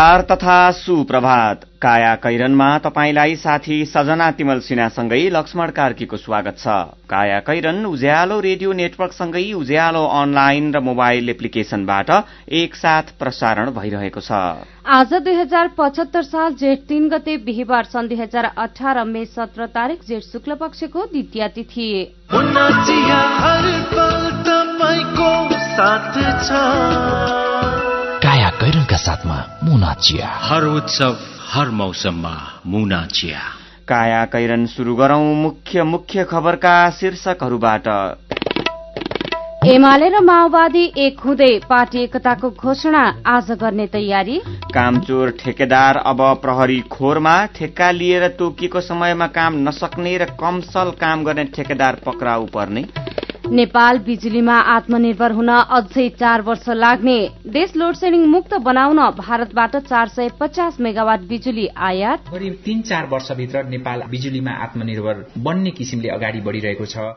नमस्कार तथा सुप्रभात। काया कैरनमा तपाईँलाई साथी सजना तिमल सिन्हासँगै लक्ष्मण कार्कीको स्वागत छ। काया कैरन उज्यालो रेडियो नेटवर्कसँगै उज्यालो अनलाइन र मोबाइल एप्लिकेशनबाट एकसाथ प्रसारण भइरहेको छ। आज दुई हजार पचहत्तर साल जेठ तीन गते बिहिबार सन् दुई हजार अठार मे सत्र तारिक जेठ शुक्ल पक्षको द्वितीय तिथि। साथमा मुना चिया। हर उत्सव हर मौसममा मुना चिया। काया कैरन शुरू गरौं मुख्य मुख्य खबरका शीर्षकहरूबाट। एमाले र माओवादी एक हुँदै पार्टी एकताको घोषणा आज गर्ने तयारी। कामचोर ठेकेदार अब प्रहरी खोरमा ठेक्का लिएर तोकिएको समयमा काम नसक्ने र कमसल काम गर्ने ठेकेदार पक्राउ पर्ने। नेपाल बिजुलीमा आत्मनिर्भर हुन अझै चार वर्ष लाग्ने। देश लोड सेडिङ मुक्त बनाउन भारतबाट चार सय पचास मेगावाट बिजुली आयात। करिब तीन चार वर्षभित्र नेपाल बिजुलीमा आत्मनिर्भर बन्ने किसिमले अगाडि बढ़िरहेको छ।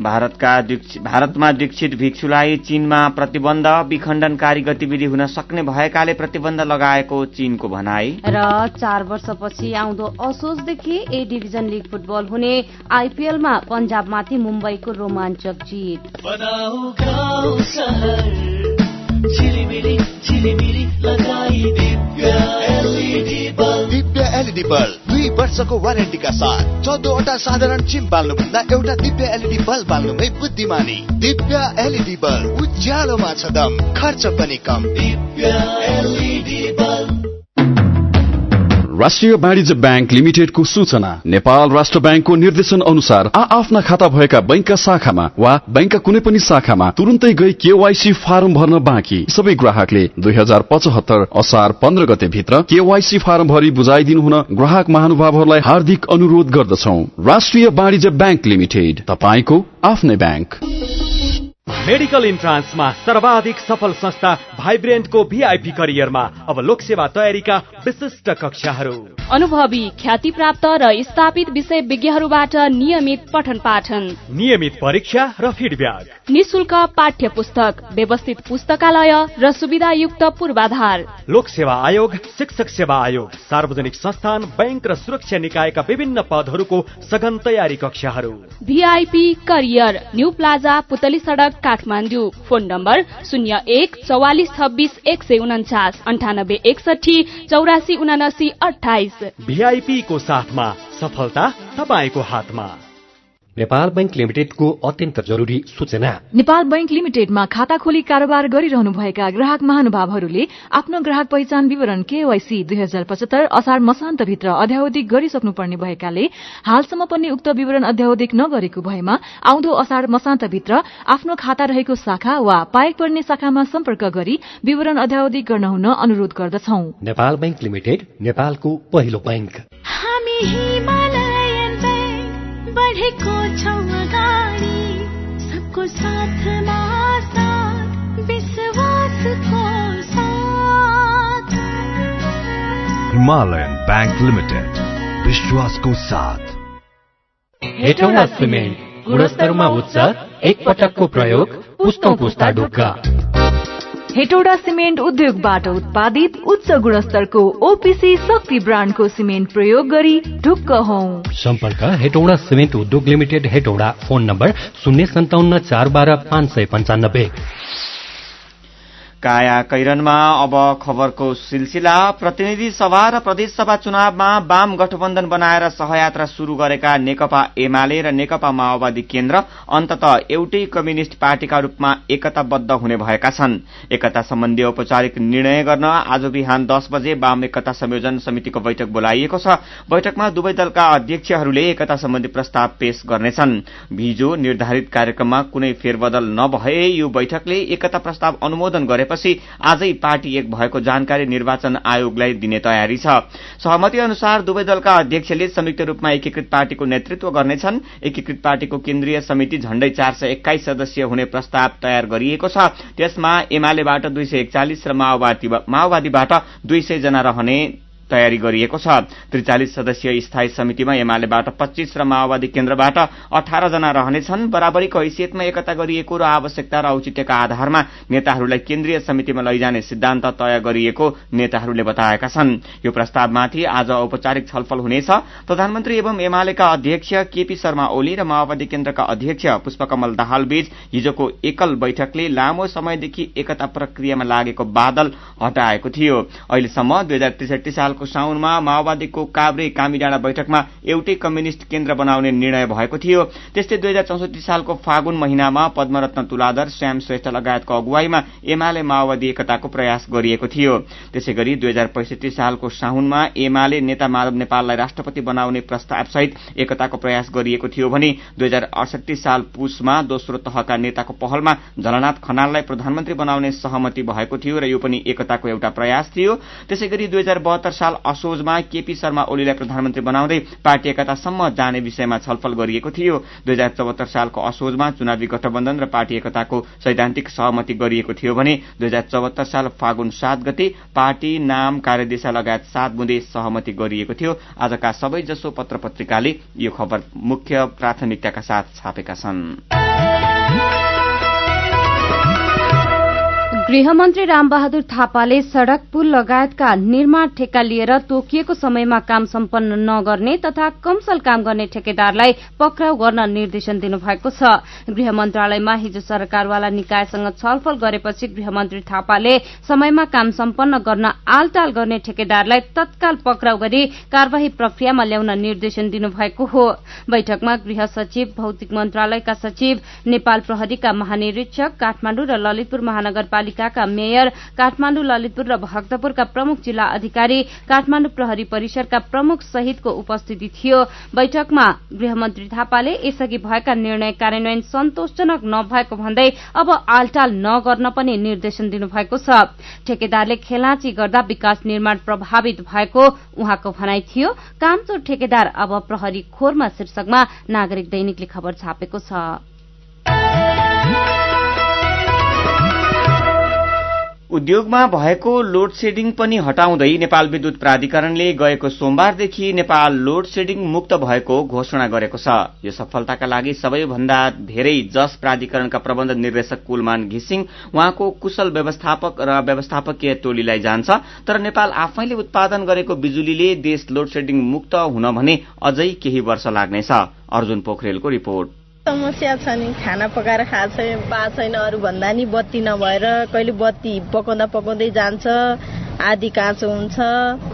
भारतका भारतमा दीक्षित भिक्षुलाई चीनमा प्रतिबन्ध विखण्डनकारी गतिविधि हुन सक्ने भएकाले प्रतिबन्ध लगाएको चीनको भनाई। र चार वर्षपछि आउँदो असोजदेखि ए डिभिजन लिग फुटबल हुने आइपीएलमा पञ्जाबमाथि मुम्बईको रोमाञ्चक जित। Divya LED bulb. दुई वर्षको वारेन्टीका साथ चौधवटा साधारण चिम बाल्नुभन्दा एउटा दिव्य एलइडी बल्ब बाल्नुमै बुद्धिमानी। दिव्य एलइडी बल्ब उज्यालोमा छ दम। खर्च पनि कम। दिव्य एलइडी बल्ब। राष्ट्रिय वाणिज्य ब्याङ्क लिमिटेडको सूचना नेपाल राष्ट्र ब्याङ्कको निर्देशन अनुसार आ आफ्ना खाता भएका बैंकका शाखामा वा बैंकका कुनै पनि शाखामा तुरन्तै गई केवाईसी फारम भर्न बाँकी। सबै ग्राहकले दुई हजार पचहत्तर असार पन्ध्र गते भित्र केवाईसी फारम भरि बुझाइदिनु हुन ग्राहक महानुभावहरूलाई हार्दिक अनुरोध गर्दछौ। राष्ट्रिय वाणिज्य ब्याङ्क लिमिटेड तपाईँको आफ्नै ब्याङ्क। मेडिकल इन्ट्रान्समा सर्वाधिक सफल संस्था भाइब्रेन्टको भिआइपी करियरमा अब लोकसेवा तयारीका विशिष्ट कक्षाहरू। अनुभवी ख्याति प्राप्त र स्थापित विषय विज्ञहरूबाट नियमित पठन पाठन नियमित परीक्षा र फिडब्याक। निशुल्क पाठ्य पुस्तक व्यवस्थित पुस्तकालय र सुविधायुक्त पूर्वाधार। लोकसेवा आयोग शिक्षक सेवा आयोग सार्वजनिक संस्थान बैंक र सुरक्षा निकायका विभिन्न पदहरूको सघन तयारी कक्षाहरू। VIP career new plaza Putali Sadak Kathmandu. Phone number शून्य एक चौवालिस छब्बिस एक सय उन्चास अन्ठानब्बे एकसठी चौरासी उनासी अठाइस को साथमा सफलता तपाईँको हातमा। नेपाल बैंक लिमिटेडको अत्यन्त जरुरी सूचना। नेपाल बैंक लिमिटेडमा खाता खोली कारोबार गरिरहनुभएका ग्राहक महानुभावहरूले आफ्नो ग्राहक पहिचान विवरण केवाईसी दुई हजार पचहत्तर असार मसान्तभित्र अध्यावधिक गरिसक्नुपर्ने भएकाले हालसम्म पनि उक्त विवरण अध्यावधिक नगरेको भएमा आउँदो असार मसान्तभित्र आफ्नो खाता रहेको शाखा वा पाएक पर्ने शाखामा सम्पर्क गरी विवरण अध्यावधिक गर्न हुन अनुरोध गर्दछौ। नेपाल बैंक लिमिटेड नेपालको पहिलो बैंक बढ़ेको छौ अगाडि सबको साथमा साथ विश्वासको साथ। हिमालयन ब्याङ्क लिमिटेड विश्वासको साथ। हेटौँडा सिमेन्ट गुणस्तरमा उच्च एक पटकको प्रयोग पुस्तौँ पुस्ता ढुक्का हेटौडा सिमेन्ट उद्योगबाट उत्पादित उच्च गुणस्तरको ओपिसी शक्ति ब्रान्डको सिमेन्ट प्रयोग गरी ढुक्क हौ। सम्पर्क हेटौडा सिमेन्ट उद्योग लिमिटेड हेटौडा फोन नम्बर शून्य सन्ताउन्न चार बाह्र पाँच सय पञ्चानब्बे काया कैरनमा अब खबरको सिलसिला। प्रतिनिधि सभा र प्रदेशसभा चुनावमा वाम गठबन्धन बनाएर सहयात्रा शुरू गरेका नेकपा एमाले र नेकपा माओवादी केन्द्र अन्तत एउटै कम्युनिष्ट पार्टीका रूपमा एकताबद्ध हुने भएका छन्। एकता सम्बन्धी औपचारिक निर्णय गर्न आज बिहान दस बजे वाम एकता संयोजन समितिको बैठक बोलाइएको छ। बैठकमा दुवै दलका अध्यक्षहरूले एकता सम्बन्धी प्रस्ताव पेश गर्नेछन्। हिजो निर्धारित कार्यक्रममा कुनै फेरबदल नभए यो बैठकले एकता प्रस्ताव अनुमोदन गरे पछि आजै पार्टी एक भएको जानकारी निर्वाचन आयोगलाई दिने तयारी छ। सहमति अनुसार दुवै दलका अध्यक्षले संयुक्त रूपमा एकीकृत पार्टीको नेतृत्व गर्नेछन्। एकीकृत पार्टीको केन्द्रीय समिति झण्डै चार सय एक्काइस सदस्यीय हुने प्रस्ताव तयार गरिएको छ। त्यसमा एमालेबाट दुई सय एकचालिस र माओवादीबाट दुई सय जना रहने तयारी गरिएको छ। त्रिचालिस सदस्यीय स्थायी समितिमा एमालेबाट पच्चीस र माओवादी केन्द्रबाट अठार जना रहनेछन्। बराबरीको हैसियतमा एकता गरिएको र आवश्यकता र औचित्यका आधारमा नेताहरूलाई केन्द्रीय समितिमा लैजाने सिद्धान्त तय गरिएको नेताहरूले बताएका छन्। यो प्रस्तावमाथि आज औपचारिक छलफल हुनेछ। प्रधानमन्त्री एवं एमालेका अध्यक्ष केपी शर्मा ओली र माओवादी केन्द्रका अध्यक्ष पुष्पकमल दाहाल बीच हिजोको एकल बैठकले लामो समयदेखि एकता प्रक्रियामा लागेको बादल हटाएको थियो। अहिलेसम्म दुई हजार त्रिसठी सालको साउनमा माओवादीको काभ्रे कामीडाँडा बैठकमा एउटै कम्युनिष्ट केन्द्र बनाउने निर्णय भएको थियो। त्यस्तै दुई हजार चौसठी सालको फागुन महिनामा पद्मरत्न तुलाधर श्याम श्रेष्ठ लगायतको अगुवाईमा एमाले माओवादी एकताको प्रयास गरिएको थियो। त्यसै गरी दुई हजार पैसठी सालको साउनमा एमाले नेता माधव नेपाललाई राष्ट्रपति बनाउने प्रस्तावसहित एकताको प्रयास गरिएको थियो भने दुई हजार अडसठी साल पुसमा दोस्रो तहका नेताको पहलमा झलनाथ खनाललाई प्रधानमन्त्री बनाउने सहमति भएको थियो र यो पनि एकताको एउटा प्रयास थियो। त्यसै गरी दुई हजार बहत्तर साल असोजमा केपी शर्मा ओलीलाई प्रधानमन्त्री बनाउँदै पार्टी एकतासम्म जाने विषयमा छलफल गरिएको थियो। दुई हजार चौहत्तर सालको असोजमा चुनावी गठबन्धन र पार्टी एकताको सैद्धान्तिक सहमति गरिएको थियो भने दुई हजार चौहत्तर साल फागुन सात गते पार्टी नाम कार्यदिशा लगायत सात बुँदे सहमति गरिएको थियो। आजका सबैजसो पत्र पत्रिकाले यो खबर मुख्य प्राथमिकताका साथ छापेका छन्। गृहमन्त्री रामबहादुर थापाले सड़क पुल लगायतका निर्माण ठेक्का लिएर तोकिएको समयमा काम सम्पन्न नगर्ने तथा कमसल काम गर्ने ठेकेदारलाई पक्राउ गर्न निर्देशन दिनुभएको छ। गृह मन्त्रालयमा हिजो सरकारवाला निकायसँग छलफल गरेपछि गृहमन्त्री थापाले समयमा काम सम्पन्न गर्न आलटाल गर्ने ठेकेदारलाई तत्काल पक्राउ गरी कार्यवाही प्रक्रियामा ल्याउन निर्देशन दिनुभएको हो। बैठकमा गृह सचिव भौतिक मन्त्रालयका सचिव नेपाल प्रहरीका महानिरीक्षक काठमाण्डु र ललितपुर महानगरपालिका पालिकाका मेयर काठमाण्डु ललितपुर र भक्तपुरका प्रमुख जिल्ला अधिकारी काठमाण्डु प्रहरी परिसरका प्रमुख सहितको उपस्थिति थियो। बैठकमा गृहमन्त्री थापाले यसअघि भएका निर्णय कार्यान्वयन सन्तोषजनक नभएको भन्दै अब आलटाल नगर्न पनि निर्देशन दिनुभएको छ। ठेकेदारले खेलाँची गर्दा विकास निर्माण प्रभावित भएको उहाँको भनाइ थियो। कामचोर ठेकेदार अब प्रहरी खोरमा शीर्षकमा नागरिक दैनिकले खबर छापेको छ। उद्योगमा भएको लोड सेडिङ पनि हटाउँदै नेपाल विद्युत प्राधिकरणले गएको सोमबारदेखि नेपाल लोड सेडिङ मुक्त भएको घोषणा गरेको छ। यो सफलताका लागि सबैभन्दा धेरै जस प्राधिकरणका प्रबन्ध निर्देशक कुलमान घिसिङ उहाँको कुशल व्यवस्थापक र व्यवस्थापकीय टोलीलाई जान्छ। तर नेपाल आफैले उत्पादन गरेको बिजुलीले देश लोड सेडिङ मुक्त हुन भने अझै केही वर्ष लाग्नेछ। अर्जुन पोखरेलको रिपोर्ट। समस्या छ नि खाना पकाएर खाएको छैन पाएको छैन अरू भन्दा नि बत्ती नभएर कहिले बत्ती पकाउँदा पकाउँदै जान्छ आदि काँचो हुन्छ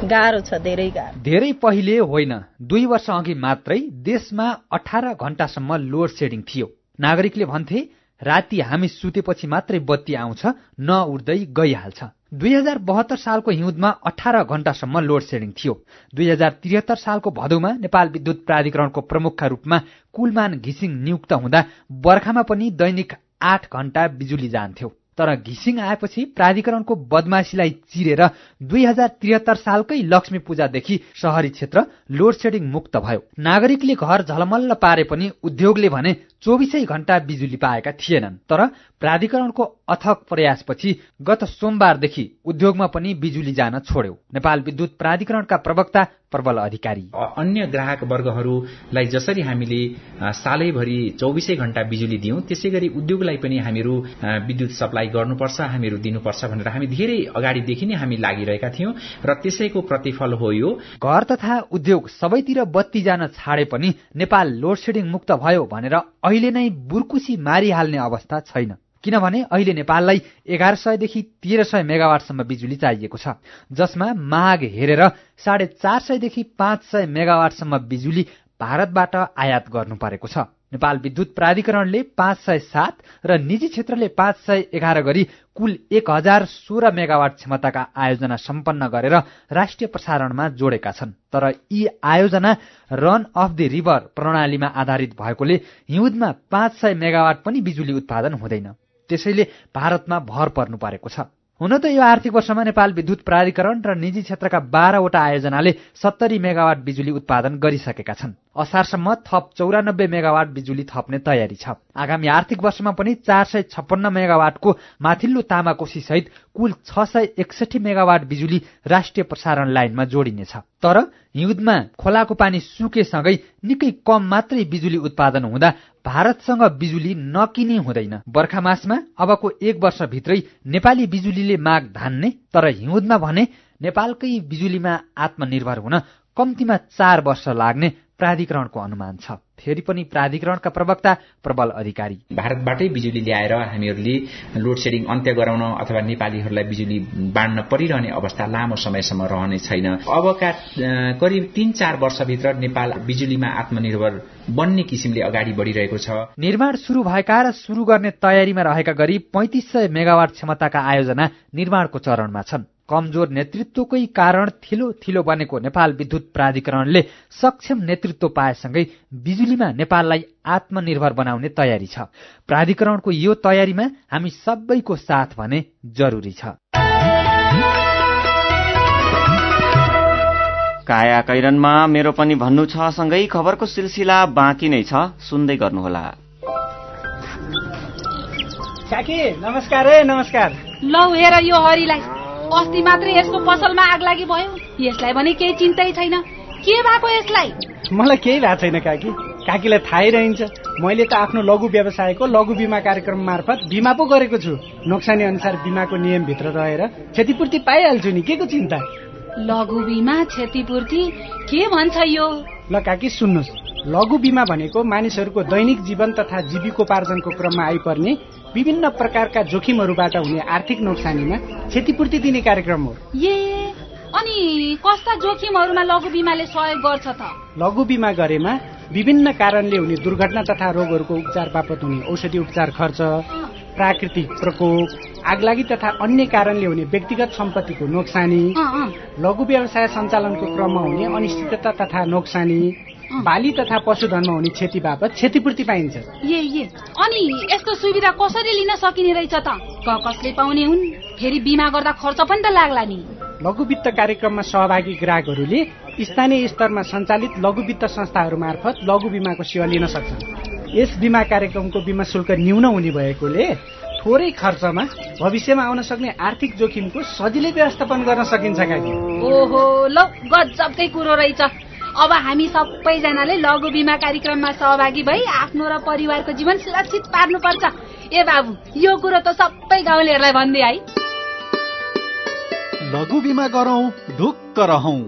गाह्रो छ धेरै गाह्रो। धेरै पहिले होइन दुई वर्ष अघि मात्रै देशमा अठार घण्टासम्म लोड सेडिङ थियो। नागरिकले भन्थे राति हामी सुतेपछि मात्रै बत्ती आउँछ नउड्दै गइहाल्छ। दुई हजार बहत्तर सालको हिउँदमा अठार घण्टासम्म लोड सेडिङ थियो। दुई हजार त्रिहत्तर सालको भदौमा नेपाल विद्युत प्राधिकरणको प्रमुखका रूपमा कुलमान घिसिङ नियुक्त हुँदा बर्खामा पनि दैनिक आठ घण्टा बिजुली जान्थ्यो। तर घिसिङ आएपछि प्राधिकरणको बदमासीलाई चिरेर दुई हजार त्रिहत्तर सालकै लक्ष्मी पूजादेखि शहरी क्षेत्र लोड सेडिङ मुक्त भयो। नागरिकले घर झलमल्ल पारे पनि उद्योगले भने चौबिसै घण्टा बिजुली पाएका थिएनन्। तर प्राधिकरणको अथक प्रयासपछि गत सोमबारदेखि उद्योगमा पनि बिजुली जान छोड्यो। नेपाल विद्युत प्राधिकरणका प्रवक्ता प्रबल अधिकारी। अन्य ग्राहक वर्गहरूलाई जसरी हामीले सालैभरि चौबिसै घण्टा बिजुली दियौं त्यसै गरी उद्योगलाई पनि हामीहरू विद्युत सप्लाई गर्नुपर्छ हामीहरू दिनुपर्छ भनेर हामी धेरै अगाडिदेखि नै हामी लागिरहेका थियौं र त्यसैको प्रतिफल हो यो। घर तथा उद्योग सबैतिर बत्ती जान छाडे पनि नेपाल लोड सेडिङ मुक्त भयो भनेर अहिले नै बुर्कुसी मारिहाल्ने अवस्था छैन। किनभने अहिले नेपाललाई एघार सयदेखि तेह्र सय मेगावाटसम्म बिजुली चाहिएको छ जसमा माग हेरेर साढे चार सयदेखि पाँच सय मेगावाटसम्म बिजुली भारतबाट आयात गर्नु परेको छ। नेपाल विद्युत प्राधिकरणले पाँच सय सात र निजी क्षेत्रले पाँच सय एघार गरी कुल एक हजार सोह्र मेगावाट क्षमताका आयोजना सम्पन्न गरेर राष्ट्रिय प्रसारणमा जोडेका छन्। तर यी आयोजना रन अफ द रिभर प्रणालीमा आधारित भएकोले हिउँदमा पाँच सय मेगावाट पनि बिजुली उत्पादन हुँदैन। त्यसैले भारतमा भर पर्नु परेको छ। हुन त यो आर्थिक वर्षमा नेपाल विद्युत प्राधिकरण र निजी क्षेत्रका बाह्रवटा आयोजनाले सत्तरी मेगावाट बिजुली उत्पादन गरिसकेका छन्। असारसम्म थप चौरानब्बे मेगावाट बिजुली थप्ने तयारी छ। आगामी आर्थिक वर्षमा पनि चार सय छप्पन्न मेगावाटको माथिल्लो तामाकोशी सहित कुल छ सय एकसठी मेगावाट बिजुली राष्ट्रिय प्रसारण लाइनमा जोडिनेछ। तर हिउँदमा खोलाको पानी सुकेसँगै निकै कम मात्रै बिजुली उत्पादन हुँदा भारतसँग बिजुली नकिने हुँदैन। बर्खा मासमा अबको एक वर्षभित्रै नेपाली बिजुलीले माग धान्ने तर हिउँदमा भने नेपालकै बिजुलीमा आत्मनिर्भर हुन कम्तीमा चार वर्ष लाग्ने प्राधिकरणको अनुमान छ। फेरि पनि प्राधिकरणका प्रवक्ता प्रबल अधिकारी। भारतबाटै बिजुली ल्याएर हामीहरूले लोड सेडिङ अन्त्य गराउन अथवा नेपालीहरूलाई बिजुली बाँड्न परिरहने अवस्था लामो समयसम्म रहने छैन। अबका करिब तीन चार वर्षभित्र नेपाल बिजुलीमा आत्मनिर्भर बन्ने किसिमले अगाडि बढिरहेको छ। निर्माण शुरू भएका र शुरू गर्ने तयारीमा रहेका गरी पैंतिस सय मेगावाट क्षमताका आयोजना निर्माणको चरणमा छन्। कमजोर नेतृत्वकै कारण थिलो थिलो बनेको नेपाल विद्युत प्राधिकरणले सक्षम नेतृत्व पाएसँगै बिजुलीमा नेपाललाई आत्मनिर्भर बनाउने तयारी छ। प्राधिकरणको यो तयारीमा हामी सबैको साथ भने जरुरी छ। काया कैरनमा मेरो पनि भन्नु छ सँगै खबरको सिलसिला बाँकी नै छ। सुन्दै गर्नुहोला। नमस्कार है नमस्कार। लौ हेर यो हरिलाई। अस्ति मात्रै यसको पसलमा आग लागि भयो। यसलाई भने केही चिन्तै छैन। के भएको यसलाई? मलाई केही भएको छैन काकी। काकीलाई थाहै रहन्छ। मैले त आफ्नो लघु व्यवसायको लघु बिमा कार्यक्रम मार्फत बिमा पो गरेको छु। नोक्सानी अनुसार बिमाको नियमभित्र रहेर क्षतिपूर्ति पाइहाल्छु नि। के को चिन्ता? लघु बिमा क्षतिपूर्ति? के भन्छ यो? ल काकी सुन्नुहोस्। लघु बिमा भनेको मानिसहरूको दैनिक जीवन तथा जीविकोपार्जनको क्रममा आइपर्ने विभिन्न प्रकारका जोखिमहरूबाट हुने आर्थिक नोक्सानीमा क्षतिपूर्ति दिने कार्यक्रम हो। ए अनि कस्ता जोखिमहरूमा लघु बिमाले सहयोग गर्छ त? लघु बिमा गरेमा विभिन्न कारणले हुने दुर्घटना तथा रोगहरूको उपचार बापत हुने औषधि उपचार खर्च प्राकृतिक प्रकोप आगलागी तथा अन्य कारणले हुने व्यक्तिगत सम्पत्तिको नोक्सानी लघु व्यवसाय सञ्चालनको क्रममा हुने अनिश्चितता तथा नोक्सानी बाली तथा पशुधनमा हुने क्षति बापत क्षतिपूर्ति पाइन्छ। ए ए अनि यस्तो सुविधा कसरी लिन सकिने रहेछ त? कसले पाउने हुन्? फेरि बिमा गर्दा खर्च पनि त लाग्ला नि। लघु वित्त कार्यक्रममा सहभागी ग्राहकहरूले स्थानीय स्तरमा सञ्चालित लघु वित्त संस्थाहरू मार्फत लघु बिमाको सेवा लिन सक्छन्। यस बिमा कार्यक्रमको बिमा शुल्क न्यून हुने भएकोले थोरै खर्चमा भविष्यमा आउन सक्ने आर्थिक जोखिमको सजिलै व्यवस्थापन गर्न सकिन्छ काकी ओहो ल गजबकै कुरो रहेछ। अब हामी सबैजनाले लघु बिमा कार्यक्रममा सहभागी भई आफ्नो र परिवारको जीवन सुरक्षित पार्नुपर्छ। ए बाबु यो कुरो त सबै गाउँलेहरूलाई भनिदिए है। लघु बिमा गरौँ ढुक्क रहौं।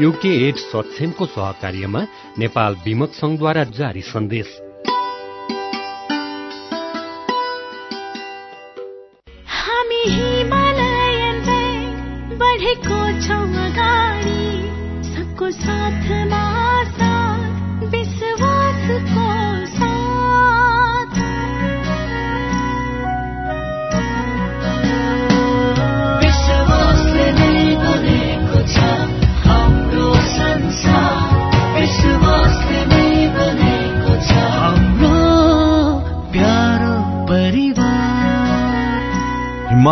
युके एड सक्षमको सहकार्यमा नेपाल विमक संघद्वारा जारी सन्देश। हामी हिमालयन बढेको छौँ अगाडि सबको साथमा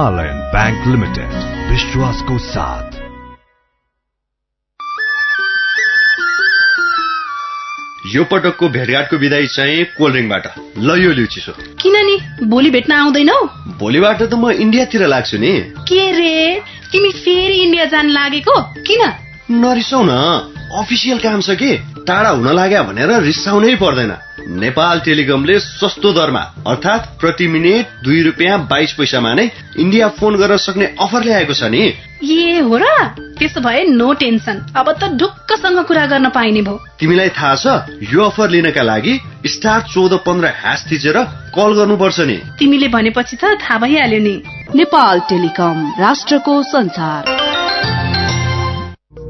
हिमालयन बैंक लिमिटेड विश्वासको साथ। यो पटकको भेटघाटको विदाई चाहिँ कोल्ड ड्रिङ्कबाट। ल यो लिउ चिसो किन नि भोलि भेट्न आउँदैनौ भोलिबाट त म इन्डियातिर लाग्छु नि। के रे? तिमी फेरि इन्डिया जान लागेको? किन? नरिसाउ न। अफिसियल काम छ कि। टाढा हुन लाग्यो भनेर रिसाउनै पर्दैन। नेपाल टेलिकमले सस्तो दरमा अर्थात् प्रति मिनेट दुई रुपियाँ बाइस पैसामा नै इन्डिया फोन गर्न सक्ने अफर ल्याएको छ नि। ए हो र? त्यसो भए नो टेन्सन। अब त ढुक्कसँग कुरा गर्न पाइने भयो। तिमीलाई थाहा छ यो अफर लिनका लागि स्टार चौध पन्ध्र ह्यास थिचेर कल गर्नुपर्छ नि। तिमीले भनेपछि त थाहा भइहाल्यो नि। नेपाल टेलिकम राष्ट्रको संसार।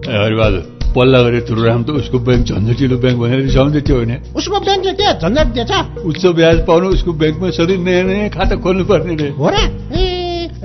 हरिबहादुर पल्ला गरेर तुरुराम त उसको ब्याङ्क झन्झटिलो ब्याङ्क भनेर रिसाउँदै थियो भने उसको ब्याङ्कले के झन्झट दिएछ उच्च ब्याज पाउनु उसको ब्याङ्कमा सधैँ नयाँ नयाँ खाता खोल्नु पर्ने रे। हो र?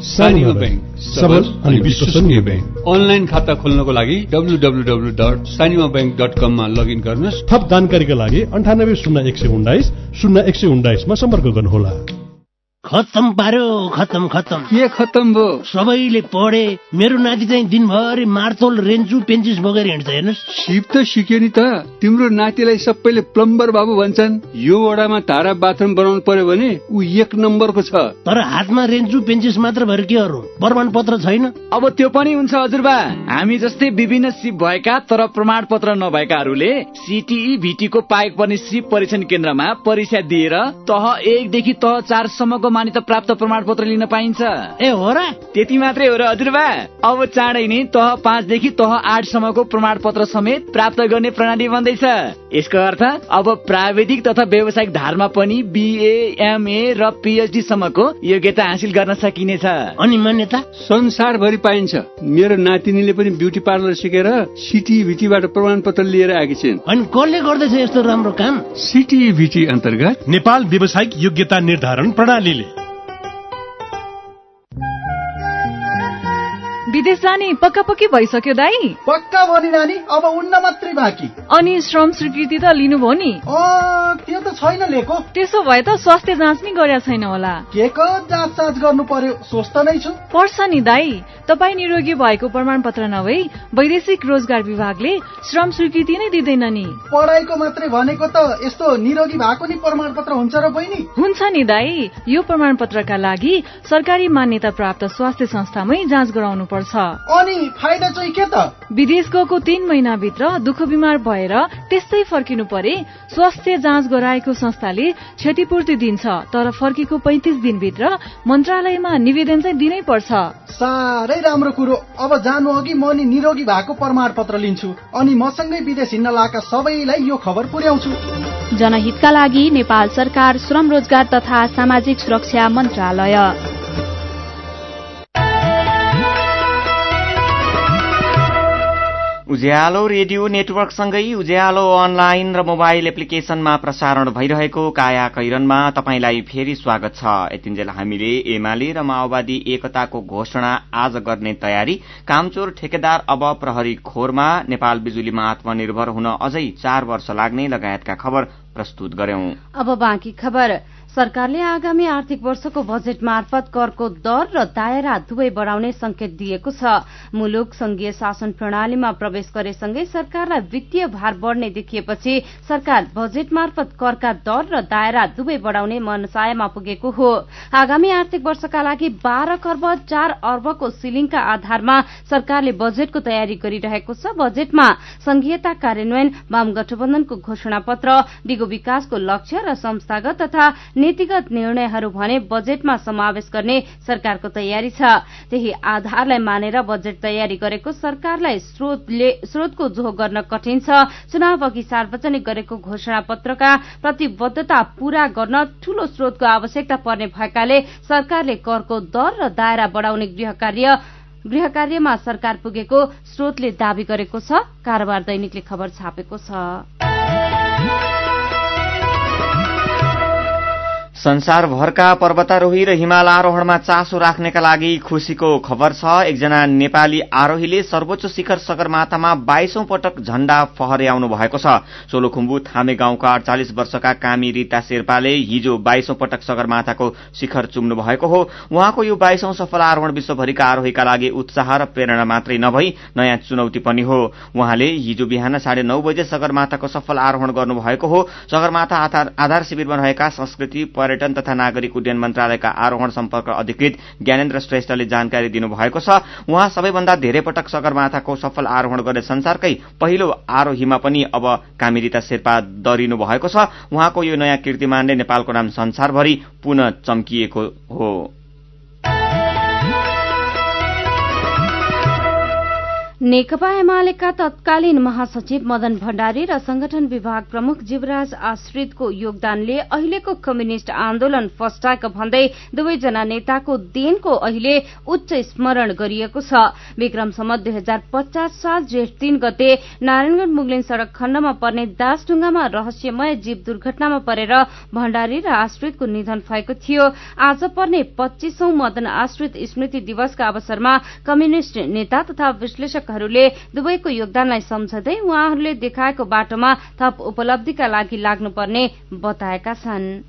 ब्याङ्क सबल अनि विश्वसनीय ब्याङ्क अनलाइन खाता खोल्नको लागि W W W dot Sanima bank dot कममा लगइन गर्नुहोस्। थप जानकारीका लागि अन्ठानब्बे शून्य एक सय उन्नाइस शून्य एक सय उन्नाइसमा सम्पर्क गर्नुहोला। खत्तम पार्यो खत्तम खत्तम। के खत्तम भयो? सबैले पढे मेरो नाति चाहिँ दिनभरि मार्तोल रेन्चु पेन्चिस बोकेर हिँड्छ हेर्नुहोस्। सिप त सिक्यो नि त। तिम्रो नातिलाई सबैले प्लम्बर बाबु भन्छन्। यो वडामा धारा बाथरुम बनाउनु पर्यो भने ऊ एक नम्बरको छ। तर हातमा रेन्चु पेन्चिस मात्र भएर के अरू? प्रमाण पत्र छैन। अब त्यो पनि हुन्छ हजुरबा। हामी जस्तै विभिन्न सिप भएका तर प्रमाण पत्र नभएकाहरूले सिटिई भिटीको पाएक पर्ने सिप परीक्षण केन्द्रमा परीक्षा दिएर तह एकदेखि तह चारसम्मको मान्यता प्राप्त प्रमाण पत्र लिन पाइन्छ। ए हो र? त्यति मात्रै हो र हजुरबा अब चाँडै नै तह पाँचदेखि तह आठसम्मको प्रमाण पत्र समेत प्राप्त गर्ने प्रणाली बन्दैछ। यसको अर्थ अब प्राविधिक तथा व्यावसायिक धारमा पनि बिए एमए र पिएचडी सम्मको योग्यता हासिल गर्न सकिनेछ। अनि मान्यता? संसारभरि पाइन्छ। मेरो नातिनीले पनि ब्युटी पार्लर सिकेर सिटिभिटीबाट प्रमाण पत्र लिएर आएकी छिन्। अनि कसले गर्दैछ यस्तो राम्रो काम? सिटिभिटी अन्तर्गत नेपाल व्यावसायिक योग्यता निर्धारण प्रणालीले। विदेश जाने पक्का पक्की भइसक्यो दाई। पक्का भयो नि नानी अब उन्न मात्रै बाँकी। अनि श्रम स्वीकृति त लिनुभयो नि। त्यो त छैन लिएको त्यसो भए त स्वास्थ्य जाँच नै गरेका छैन होला। के को जाँच साँच गर्नु पर्यो स्वस्थ नै छु। पर्छ नि दाई। तपाईँ निरोगी भएको प्रमाण पत्र नभई वैदेशिक रोजगार विभागले श्रम स्वीकृति नै दिँदैन नि। पढाइको मात्रै भनेको त यस्तो निरोगी भएको नि प्रमाण पत्र हुन्छ र बहिनी हुन्छ नि दाई। यो प्रमाण पत्रका लागि सरकारी मान्यता प्राप्त स्वास्थ्य संस्थामै जाँच गराउनु पर्छ। अनि फाइदा चाहिँ के त? विदेश गएको तीन महिनाभित्र दुःख बिमार भएर त्यस्तै फर्किनु परे स्वास्थ्य जाँच गराएको संस्थाले क्षतिपूर्ति दिन्छ तर फर्केको पैंतिस दिनभित्र मन्त्रालयमा निवेदन चाहिँ दिनै पर्छ। साह्रै राम्रो कुरो। अब जानु अघि म नि निरोगी भएको प्रमाण पत्र लिन्छु अनि मसँगै विदेश हिँड्न लाएका सबैलाई यो खबर पुर्याउँछु। जनहितका लागि नेपाल सरकार श्रम रोजगार तथा सामाजिक सुरक्षा मन्त्रालय। उज्यालो रेडियो नेटवर्कसँगै उज्यालो अनलाइन र मोबाइल एप्लिकेशनमा प्रसारण भइरहेको काया कैरनमा तपाईँलाई फेरि स्वागत छ। यतिन्जेल हामीले एमाले र माओवादी एकताको घोषणा आज गर्ने तयारी। कामचोर ठेकेदार अब प्रहरी खोरमा नेपाल बिजुलीमा आत्मनिर्भर हुन अझै चार वर्ष लाग्ने लगायतका खबर प्रस्तुत गर्यौं। सरकारले आगामी आर्थिक वर्षको बजेट मार्फत करको दर र दायरा दुवै बढ़ाउने संकेत दिएको छ। मुलुक संघीय शासन प्रणालीमा प्रवेश गरेसँगै सरकारलाई वित्तीय भार बढ़ने देखिएपछि सरकार बजेट मार्फत करका दर र दायरा दुवै बढ़ाउने मनसायमा पुगेको हो। आगामी आर्थिक वर्षका लागि बाह्र खर्ब चार अर्बको सिलिङका आधारमा सरकारले बजेटको तयारी गरिरहेको छ। बजेटमा संघीयता कार्यान्वयन वाम गठबन्धनको घोषणा पत्र दिगो विकासको लक्ष्य र संस्थागत तथा नीतिगत निर्णयहरू भने बजेटमा समावेश गर्ने सरकारको तयारी छ। त्यही आधारलाई मानेर बजेट तयारी गरेको सरकारलाई स्रोतको जोह गर्न कठिन छ। चुनाव अघि सार्वजनिक गरेको घोषणा पत्रका प्रतिबद्धता पूरा गर्न ठूलो स्रोतको आवश्यकता पर्ने भएकाले सरकारले करको दर र दायरा बढ़ाउने गृह कार्य गृह कार्यमा सरकार पुगेको स्रोतले दावी गरेको छ। कारोबार दैनिकले खबर छापेको छ। संसारभरका पर्वतारोही र हिमाल आरोहणमा चासो राख्नेका लागि खुशीको खबर छ। एकजना नेपाली आरोहीले सर्वोच्च शिखर सगरमाथामा बाइसौं पटक झण्डा फहर्याउनु भएको छ। सोलुखुम्बु थामे गाउँका अडचालिस वर्षका कामी रीता शेर्पाले हिजो बाइसौं पटक सगरमाथाको शिखर चुम्नु भएको हो। उहाँको यो बाइसौं सफल आरोहण विश्वभरिका आरोहीका लागि उत्साह र प्रेरणा मात्रै नभई नयाँ चुनौती पनि हो। उहाँले हिजो बिहान साढे नौ बजे सगरमाथाको सफल आरोहण गर्नुभएको हो। सगरमाथा आधार शिविरमा रहेका संस्कृति पर्यटन तथा नागरिक उड्डयन मन्त्रालयका आरोहण सम्पर्क अधिकृत ज्ञानेन्द्र श्रेष्ठले जानकारी दिनुभएको छ। उहाँ सबैभन्दा धेरै पटक सगरमाथाको सफल आरोहण गर्ने संसारकै पहिलो आरोहीमा पनि अब कामिरिता शेर्पा दरिनु भएको छ। उहाँको यो नयाँ कीर्तिमानले नेपालको नाम संसारभरि पुनः चम्किएको हो। नेकपा एमालेका तत्कालीन महासचिव मदन भण्डारी र संगठन विभाग प्रमुख जीवराज आश्रितको योगदानले अहिलेको कम्युनिष्ट आन्दोलन फस्टाएको भन्दै दुवैजना नेताको देनको अहिले उच्च स्मरण गरिएको छ। विक्रमसम्म दुई हजार पचास साल जेठ तीन गते नारायणगढ़ मुगलिन सड़क खण्डमा पर्ने दासढुङ्गामा रहस्यमय जीव दुर्घटनामा परेर भण्डारी र आश्रितको निधन भएको थियो। आज पर्ने पच्चीसौं मदन आश्रित स्मृति दिवसका अवसरमा कम्युनिष्ट नेता तथा विश्लेषकहरूले दुवैको योगदानलाई सम्झँदै उहाँहरूले देखाएको बाटोमा थप उपलब्धिका लागि लाग्नुपर्ने बताएका छन्।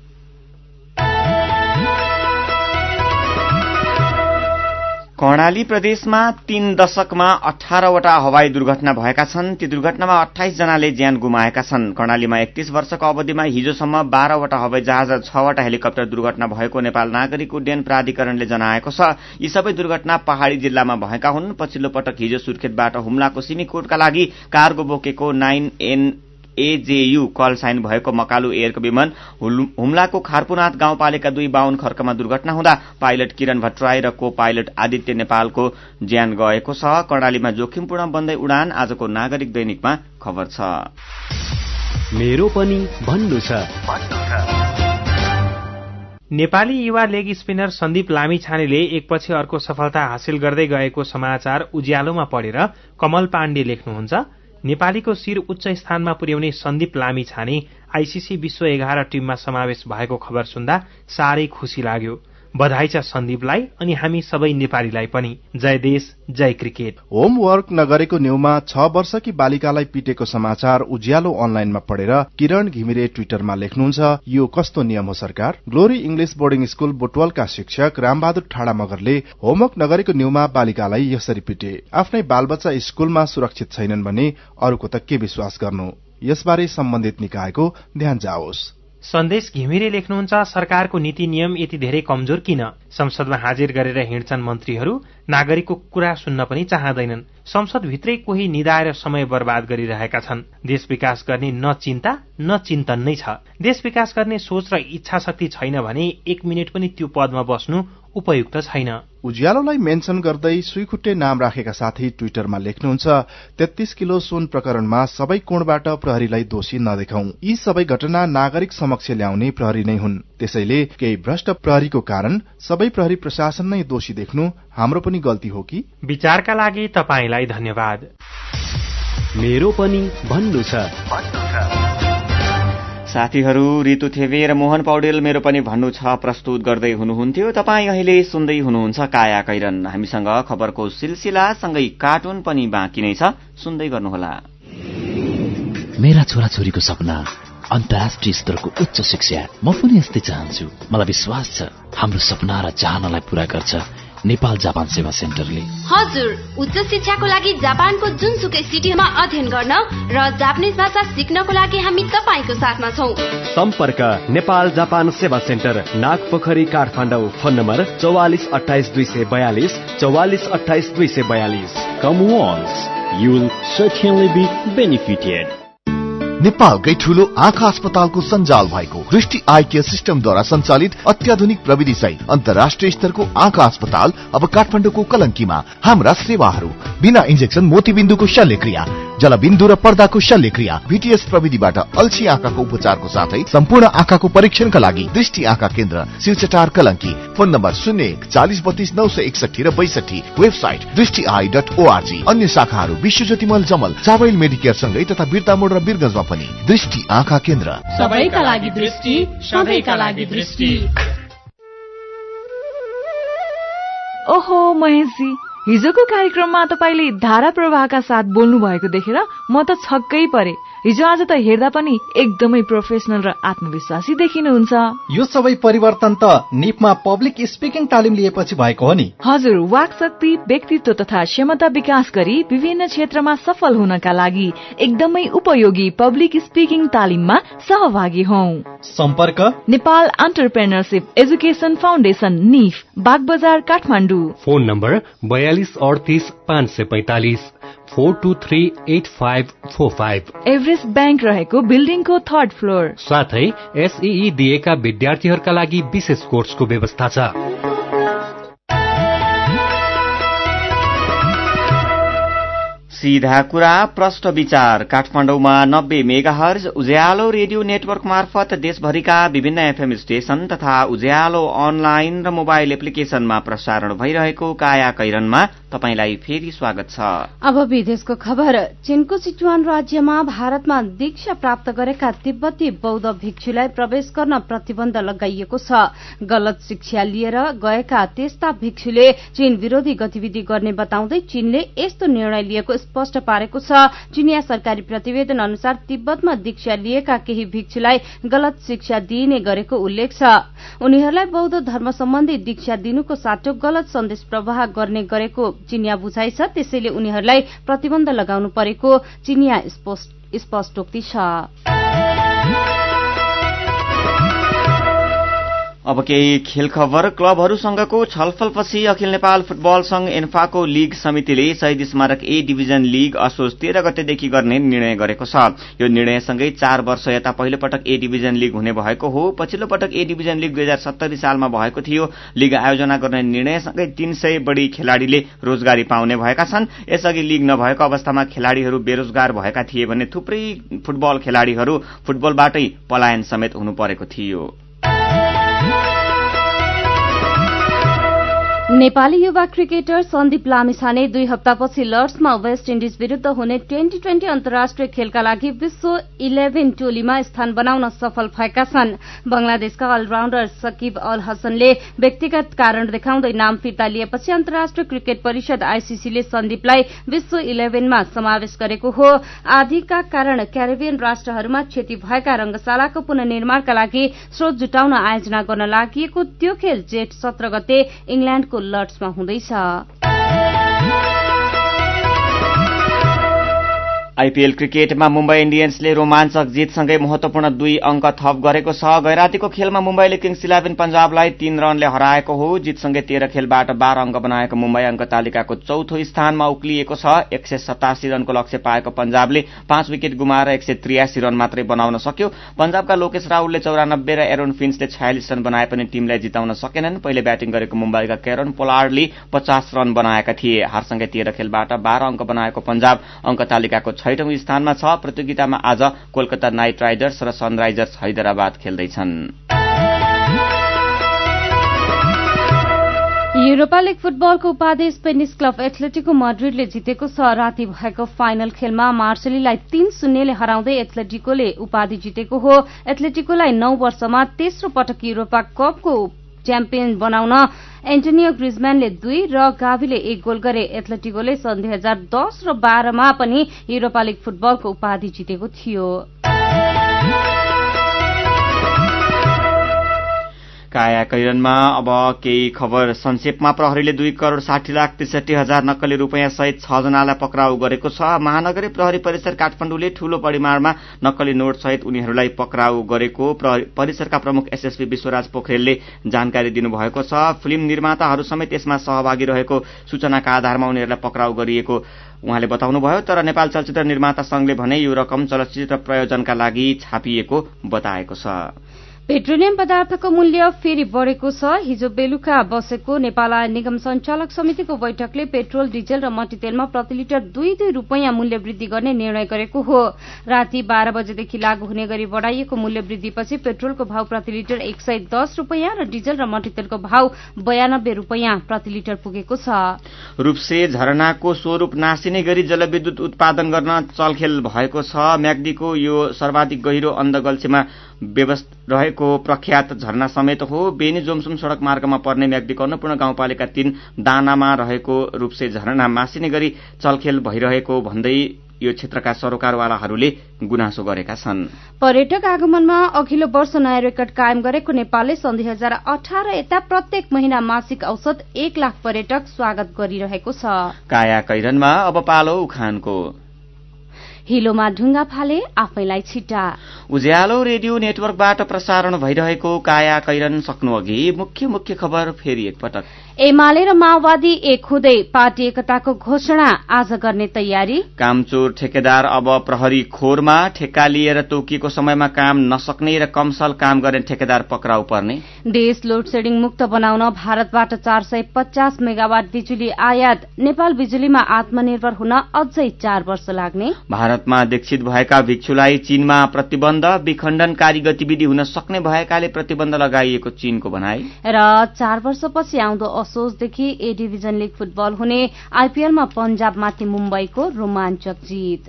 कर्णाली प्रदेशमा तीन दशकमा अठारवटा हवाई दुर्घटना भएका छन्। ती दुर्घटनामा अठाइस जनाले ज्यान गुमाएका छन्। कर्णालीमा एकतीस वर्षको अवधिमा हिजोसम्म बाह्रवटा हवाई जहाज र छवटा हेलिकप्टर दुर्घटना भएको नेपाल नागरिक उड्डयन प्राधिकरणले जनाएको छ। यी सबै दुर्घटना पहाड़ी जिल्लामा भएका हुन्। पछिल्लो पटक हिजो सुर्खेतबाट हुम्लाको सिमीकोटका लागि कार्गो बोकेको nine N AJU call sign भएको मकालु एयरको विमान हुम्लाको खारपुनाथ गाउँपालिका दुई बाहुन खर्कमा दुर्घटना हुँदा पाइलट किरण भट्टराई र को पाइलट आदित्य नेपालको ज्यान गएको छ। कर्णालीमा जोखिमपूर्ण बन्दै उडान आजको नागरिक दैनिकमा खबर छ। मेरो पनि भन्नु छ। नेपाली युवा लेग स्पिनर सन्दीप लामिछानेले एकपछि अर्को सफलता हासिल गर्दै गएको समाचार उज्यालोमा पढेर कमल पाण्डे लेख्नुहुन्छ। नेपालीको शिर उच्च स्थानमा पुर्याउने सन्दीप लामी छाने आइसिसी विश्व एघार टीममा समावेश भएको खबर सुन्दा साह्रै खुशी लाग्यो। बधाई छ सन्दीपलाई अनि हामी सबै नेपालीलाई पनि। जय देश जय क्रिकेट। होमवर्क नगरेको न्यूमा छ वर्षकी बालिकालाई पिटेको समाचार उज्यालो अनलाइनमा पढेर किरण घिमिरे ट्विटरमा लेख्नुहुन्छ यो कस्तो नियम हो सरकार? ग्लोरी इङ्ग्लिश बोर्डिङ स्कूल बुटवलका शिक्षक रामबहादुर ठाडा मगरले होमवर्क नगरेको न्यूमा बालिकालाई यसरी पिटे। आफ्नै बालबच्चा स्कूलमा सुरक्षित छैनन् भने अरूको त के विश्वास गर्नु? यसबारे सम्बन्धित निकायको ध्यान जाओस्। सन्देश घिमिरे लेख्नुहुन्छ सरकारको नीति नियम यति धेरै कमजोर किन? संसदमा हाजिर गरेर हिँड्छन् मन्त्रीहरू नागरिकको कुरा सुन्न पनि चाहँदैनन्। संसदभित्रै कोही निधाएर समय बर्बाद गरिरहेका छन्। देश विकास गर्ने न चिन्ता न चिन्तन नै छ। देश विकास गर्ने सोच र इच्छा शक्ति छैन भने एक मिनट पनि त्यो पदमा बस्नु उपयुक्त छैन। उज्यालोलाई मेन्सन गर्दै सुइखुट्टे नाम राखेका साथी ट्विटरमा लेख्नुहुन्छ तेत्तीस किलो सुन प्रकरणमा सबै कोणबाट प्रहरीलाई दोषी नदेखाउ। यी सबै घटना नागरिक समक्ष ल्याउने प्रहरी नै हुन्। त्यसैले केही भ्रष्ट प्रहरीको कारण सबै प्रहरी प्रशासन नै दोषी देख्नु हाम्रो पनि गल्ती हो कि? विचारका लागि तपाईँलाई धन्यवाद। मेरो पनि भन्नु छ। साथीहरू ऋतु थेवे र मोहन पौडेल मेरो पनि भन्नु छ प्रस्तुत गर्दै हुनुहुन्थ्यो। तपाईँ अहिले सुन्दै हुनुहुन्छ काया कैरन। हामीसँग खबरको सिलसिला सँगै कार्टुन पनि बाँकी नै छ। सुन्दै गर्नुहोला। मेरा छोराछोरीको सपना अन्तर्राष्ट्रिय स्तरको उच्च शिक्षा। म पनि यस्तै चाहन्छु। मलाई विश्वास छ हाम्रो सपना र चाहनालाई पूरा गर्छ। नेपाल जापान सेवा सेन्टरले। हजुर उच्च शिक्षाको लागि जापानको जुनसुकै सिटीमा अध्ययन गर्न र जापानिज भाषा सिक्नको लागि हामी तपाईँको साथमा छौँ। सम्पर्क Nepal Japan Sewa centre Nagpokhari Kathmandu phone number चौवालिस अठाइस दुई सय बयालिस चौवालिस अठाइस दुई सय बयालिस। Come once you will certainly be benefited नेपालकै ठूलो आँखा अस्पतालको सञ्जाल भएको दृष्टि आई केयर सिस्टमद्वारा सञ्चालित अत्याधुनिक प्रविधि सहित अन्तर्राष्ट्रिय स्तरको आँखा अस्पताल अब काठमाडौँको कलङ्कीमा हाम्रा सेवाहरू। बिना इन्जेक्सन मोतीबिन्दुको शल्यक्रिया। जलबिन्दु र पर्दाको शल्यक्रिया भिटिएस प्रविधिबाट अल्छी आँखाको उपचारको साथै सम्पूर्ण आँखाको परीक्षणका लागि दृष्टि आँखा केन्द्र शिवचटार कलङ्की। फोन नम्बर शून्य एक चालिस बत्तीस नौ सय एकसठी र बैसठी वेबसाइट दृष्टि आई डट ओआरजी अन्य शाखाहरू विश्व ज्योतिमल जमल चावल मेडिकेयर सँगै तथा बिर्तामोड र बिरगंजमा पनि। दृष्टि आँखा केन्द्र। सबैका लागि दृष्टि सबैका लागि दृष्टि। ओहो महेशजी। हिजोको कार्यक्रममा तपाईँले धारा प्रवाहका साथ बोल्नु भएको देखेर म त छक्कै परे। हिजो आज त हेर्दा पनि एकदमै प्रोफेसनल र आत्मविश्वासी देखिनुहुन्छ। यो सबै परिवर्तन त निपमा पब्लिक स्पिकिङ तालिम लिएपछि भएको हो नि। हजुर वाक शक्ति व्यक्तित्व तथा क्षमता विकास गरी विभिन्न क्षेत्रमा सफल हुनका लागि एकदमै उपयोगी पब्लिक स्पिकिङ तालिममा सहभागी हौ। सम्पर्क? नेपाल अन्टरप्रेनरसिप एजुकेसन फाउन्डेशन निफ बागबजार काठमाडौँ। फोन नम्बर बयालिस अडतिस पाँच सय पैतालिस। Four two three eight five four five. Everest bank रहेको बिल्डिङको थर्ड फ्लोर। साथै एसई दिएका विद्यार्थीहरूका लागि विशेष कोर्सको व्यवस्था छ। सीधा कुरा प्रश्न विचार। काठमाडौँमा नब्बे मेगाहर्ज उज्यालो रेडियो नेटवर्क मार्फत देशभरिका विभिन्न एफएम स्टेशन तथा उज्यालो अनलाइन र मोबाइल एप्लिकेशनमा प्रसारण भइरहेको काया कैरनमा फेरि स्वागत छ। अब विदेशको खबर। चीनको सिचुवान राज्यमा भारतमा दीक्षा प्राप्त गरेका तिब्बती बौद्ध भिक्षुलाई प्रवेश गर्न प्रतिबन्ध लगाइएको छ। गलत शिक्षा लिएर गएका त्यस्ता भिक्षुले चीन विरोधी गतिविधि गर्ने बताउँदै चीनले यस्तो निर्णय लिएको स्पष्ट पारेको छ। चिनिया सरकारी प्रतिवेदन अनुसार तिब्बतमा दीक्षा लिएका केही भिक्षुलाई गलत शिक्षा दिइने गरेको उल्लेख छ। उनीहरूलाई बौद्ध धर्म सम्बन्धी दीक्षा दिनुको साटो गलत सन्देश प्रवाह गर्ने गरेको चिनिया बुझाइ छ। त्यसैले उनीहरूलाई प्रतिबन्ध लगाउनु परेको चिनिया स्पष्टोक्ति छ। अब केही खेल खबर क्लबहरूसँगको छलफलपछि अखिल नेपाल फुटबल संघ एन्फाको लीग समितिले शहीद स्मारक ए डिभिजन लीग असोज तेह्र गतेदेखि गर्ने निर्णय गरेको छ। यो निर्णयसँगै चार वर्ष यता पहिलो पटक ए डिभिजन लीग हुने भएको हो। पछिल्लो पटक ए डिभिजन लीग दुई हजार सत्तरी सालमा भएको थियो। लीग आयोजना गर्ने निर्णयसँगै तीन सय बढ़ी खेलाड़ीले रोजगारी पाउने भएका छन्। यसअघि लीग नभएको अवस्थामा खेलाड़ीहरू बेरोजगार भएका थिए भने थुप्रै फुटबल खेलाड़ीहरू फुटबलबाटै पलायन समेत हुनु परेको थियो। नेपाली युवा क्रिकेटर सन्दीप लामिछाने दुई हप्तापछि लर्ड्समा वेस्ट इण्डिज विरूद्ध हुने ट्वेन्टी ट्वेन्टी अन्तर्राष्ट्रिय खेलका लागि विश्व इलेभेन टोलीमा स्थान बनाउन सफल भएका छन्। बंगलादेशका अलराउण्डर सकिब अल हसनले व्यक्तिगत कारण देखाउँदै नाम फिर्ता लिएपछि अन्तर्राष्ट्रिय क्रिकेट परिषद आईसीसीले सन्दीपलाई विश्व इलेभेनमा समावेश गरेको हो। आदिका कारण क्यारेबियन राष्ट्रहरूमा क्षति भएका रंगशालाको पुननिर्माणका लागि स्रोत जुटाउन आयोजना गर्न लागि त्यो खेल जेठ सत्र गते इङ्ल्याण्डको लर्ड्समा हुँदैछ। आइपीएल क्रिकेटमा मुम्बई इण्डियन्सले रोमाञ्चक जितसँगै महत्वपूर्ण दुई अङ्क थप गरेको छ। गैरातीको खेलमा मुम्बईले किङ्स इलेभेन पञ्जाबलाई तीन रनले हराएको हो। जितसँगै तेह्र खेलबाट बाह्र अङ्क बनाएको मुम्बई अङ्क तालिकाको चौथो स्थानमा उक्लिएको छ। एक सय सतासी रनको लक्ष्य पाएको पञ्जाबले पाँच विकेट गुमाएर एक सय त्रियासी रन मात्रै बनाउन सक्यो। पञ्जाबका लोकेश राहुलले चौरानब्बे र एरोन फिन्सले छयालिस रन बनाए पनि टीमलाई जिताउन सकेनन्। पहिले ब्याटिङ गरेको मुम्बईका केरन पोलार्डले पचास रन बनाएका थिए। हारसँगै तेह्र खेलबाट बाह्र अङ्क बनाएको पञ्जाब अङ्क तालिकाको छैटौं स्थानमा छ। प्रतियोगितामा आज कोलकाता नाइट राइडर्स र सनराइजर्स हैदराबाद खेल्दैछन्। युरोपा लीग फुटबलको उपाधि स्पेनिस क्लब एथलेटिको मड्रिडले जितेको छ। राति भएको फाइनल खेलमा मार्सेलीलाई तीन शून्यले हराउँदै एथलेटिकोले उपाधि जितेको हो। एथलेटिकोलाई नौ वर्षमा तेस्रो पटक युरोपा कपको च्याम्पियन बनाउन एन्टोनियो ग्रिजम्यानले दुई र गाभीले एक गोल गरे। एथलेटिकोले सन् दुई हजार दस र बाह्रमा पनि युरोपा लीग फुटबलको उपाधि जितेको थियो। काया कैरनमा अब केही खबर संक्षेपमा प्रहरीले दुई करोड़ साठी लाख त्रिसठी हजार नक्कली रूपियाँ सहित छ जनालाई पक्राउ गरेको छ। महानगरी प्रहरी परिसर काठमाडौँले ठूलो परिमाणमा नक्कली नोट सहित उनीहरूलाई पक्राउ गरेको परिसरका प्रमुख एसएसपी विश्वराज पोखरेलले जानकारी दिनुभएको छ। फिल्म निर्माताहरू समेत यसमा सहभागी रहेको सूचनाका आधारमा उनीहरूलाई पक्राउ गरिएको उहाँले बताउनुभयो। तर नेपाल चलचित्र निर्माता संघले भने यो रकम चलचित्र प्रयोजनका लागि छापिएको बताएको छ। पेट्रोलियम पदार्थको मूल्य फेरि बढ़ेको छ। हिजो बेलुका बसेको नेपाल आय निगम संचालक समितिको बैठकले पेट्रोल डिजल र मट्टीतेलमा प्रति लिटर दुई दुई रूपियाँ मूल्य वृद्धि गर्ने निर्णय गरेको हो। राति बाह्र बजेदेखि लागू हुने गरी बढ़ाइएको मूल्य वृद्धिपछि पेट्रोलको भाव प्रति लिटर एक सय दस रूपियाँ र डिजल र मट्टीतेलको भाव बयानब्बे रूपियाँ प्रति लिटर पुगेको छ। रूपसे झरनाको स्वरूप नासिने गरी जलविद्युत उत्पादन गर्न चलखेल भएको छ। म्याग्दीको यो सर्वाधिक गहिरो अन्धगल्छीमा रहेको प्रख्यात झरना समेत हो। बेनी जोमसुम सड़क मार्गमा पर्ने म्याग्दीको अन्नपूर्ण गाउँपालिका तीन दानामा रहेको रूपसे झरना मासिने गरी चलखेल भइरहेको भन्दै यो क्षेत्रका सरोकारवालाहरूले गुनासो गरेका छन्। पर्यटक आगमनमा अघिल्लो वर्ष नयाँ रेकर्ड कायम गरेको नेपालले सन् दुई हजार अठार यता प्रत्येक महिना मासिक औसत एक लाख पर्यटक स्वागत गरिरहेको छ। काया कैरनमा अब पालो उखानको। हिलोमा ढुङ्गा फाले आफैलाई छिटा। उज्यालो रेडियो नेटवर्कबाट प्रसारण भइरहेको काया कैरन सक्नु अघि मुख्य मुख्य खबर फेरि एकपटक। एमाले र माओवादी एक हुँदै पार्टी एकताको घोषणा आज गर्ने तयारी। कामचोर ठेकेदार अब प्रहरी खोरमा ठेक्का लिएर तोकिएको समयमा काम नसक्ने र कमसल काम गर्ने ठेकेदार पक्राउ पर्ने। देश लोड सेडिङ मुक्त बनाउन भारतबाट चार सय पचास मेगावाट बिजुली आयात नेपाल बिजुलीमा आत्मनिर्भर हुन अझै चार वर्ष लाग्ने। भारतमा दीक्षित भएका भिक्षुलाई चीनमा प्रतिबन्ध विखण्डनकारी गतिविधि हुन सक्ने भएकाले प्रतिबन्ध लगाइएको चीनको भनाई। र चार वर्षपछि आउँदो असोजदेखि ए डिभिजन लिग फुटबल हुने आइपीएलमा पञ्जाबमाथि मुम्बईको रोमाञ्चक जित।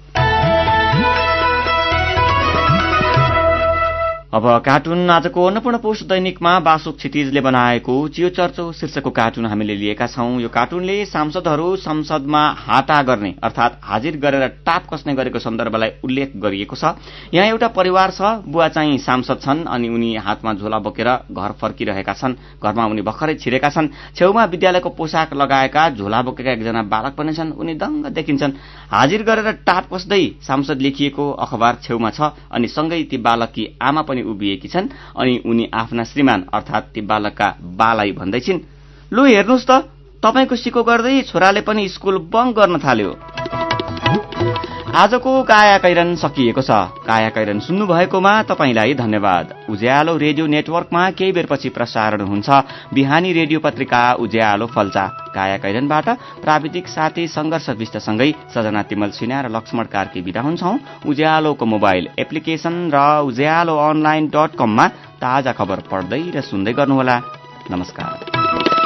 अब कार्टुन आजको अन्नपूर्ण पोस्ट दैनिकमा बासुक क्षितिजले बनाएको चियो चर्चो शीर्षकको कार्टुन हामीले लिएका छौं। यो कार्टुनले सांसदहरू संसदमा हाता गर्ने अर्थात हाजिर गरेर टाप कस्ने गरेको सन्दर्भलाई उल्लेख गरिएको छ। यहाँ एउटा परिवार छ बुवा चाहिँ सांसद छन् अनि उनी हातमा झोला बोकेर घर फर्किरहेका छन्। घरमा उनी भर्खरै छिरेका छन्। छेउमा विद्यालयको पोसाक लगाएका झोला बोकेका एकजना बालक पनि छन्। उनी दङ्ग देखिन्छन्। हाजिर गरेर टाप कस्दै सांसद लेखिएको अखबार छेउमा छ अनि सँगै ती बालककी आमा पनि उभिएकी छन् अनि उनी आफ्ना श्रीमान अर्थात ती बालकका बालाई भन्दैछिन्। लु हेर्नुहोस् त तपाईँको सिको गर्दै छोराले पनि स्कुल बङ्क गर्न थाल्यो। आजको काया कैरन सकिएको छ। काया कैरन सुन्नु भएकोमा तपाईँलाई धन्यवाद। उज्यालो रेडियो नेटवर्कमा केही बेरपछि प्रसारण हुन्छ। बिहानी रेडियो पत्रिका उज्यालो फल्चा। काया कैरनबाट प्राविधिक साथी संघर्ष विष्टसँगै सजना तिमल सिन्हा र लक्ष्मण कार्की विदा हुन्छौ। उज्यालोको मोबाइल एप्लिकेशन र उज्यालो अनलाइन डट कममा ताजा खबर पढ्दै र सुन्दै गर्नुहोला। नमस्कार।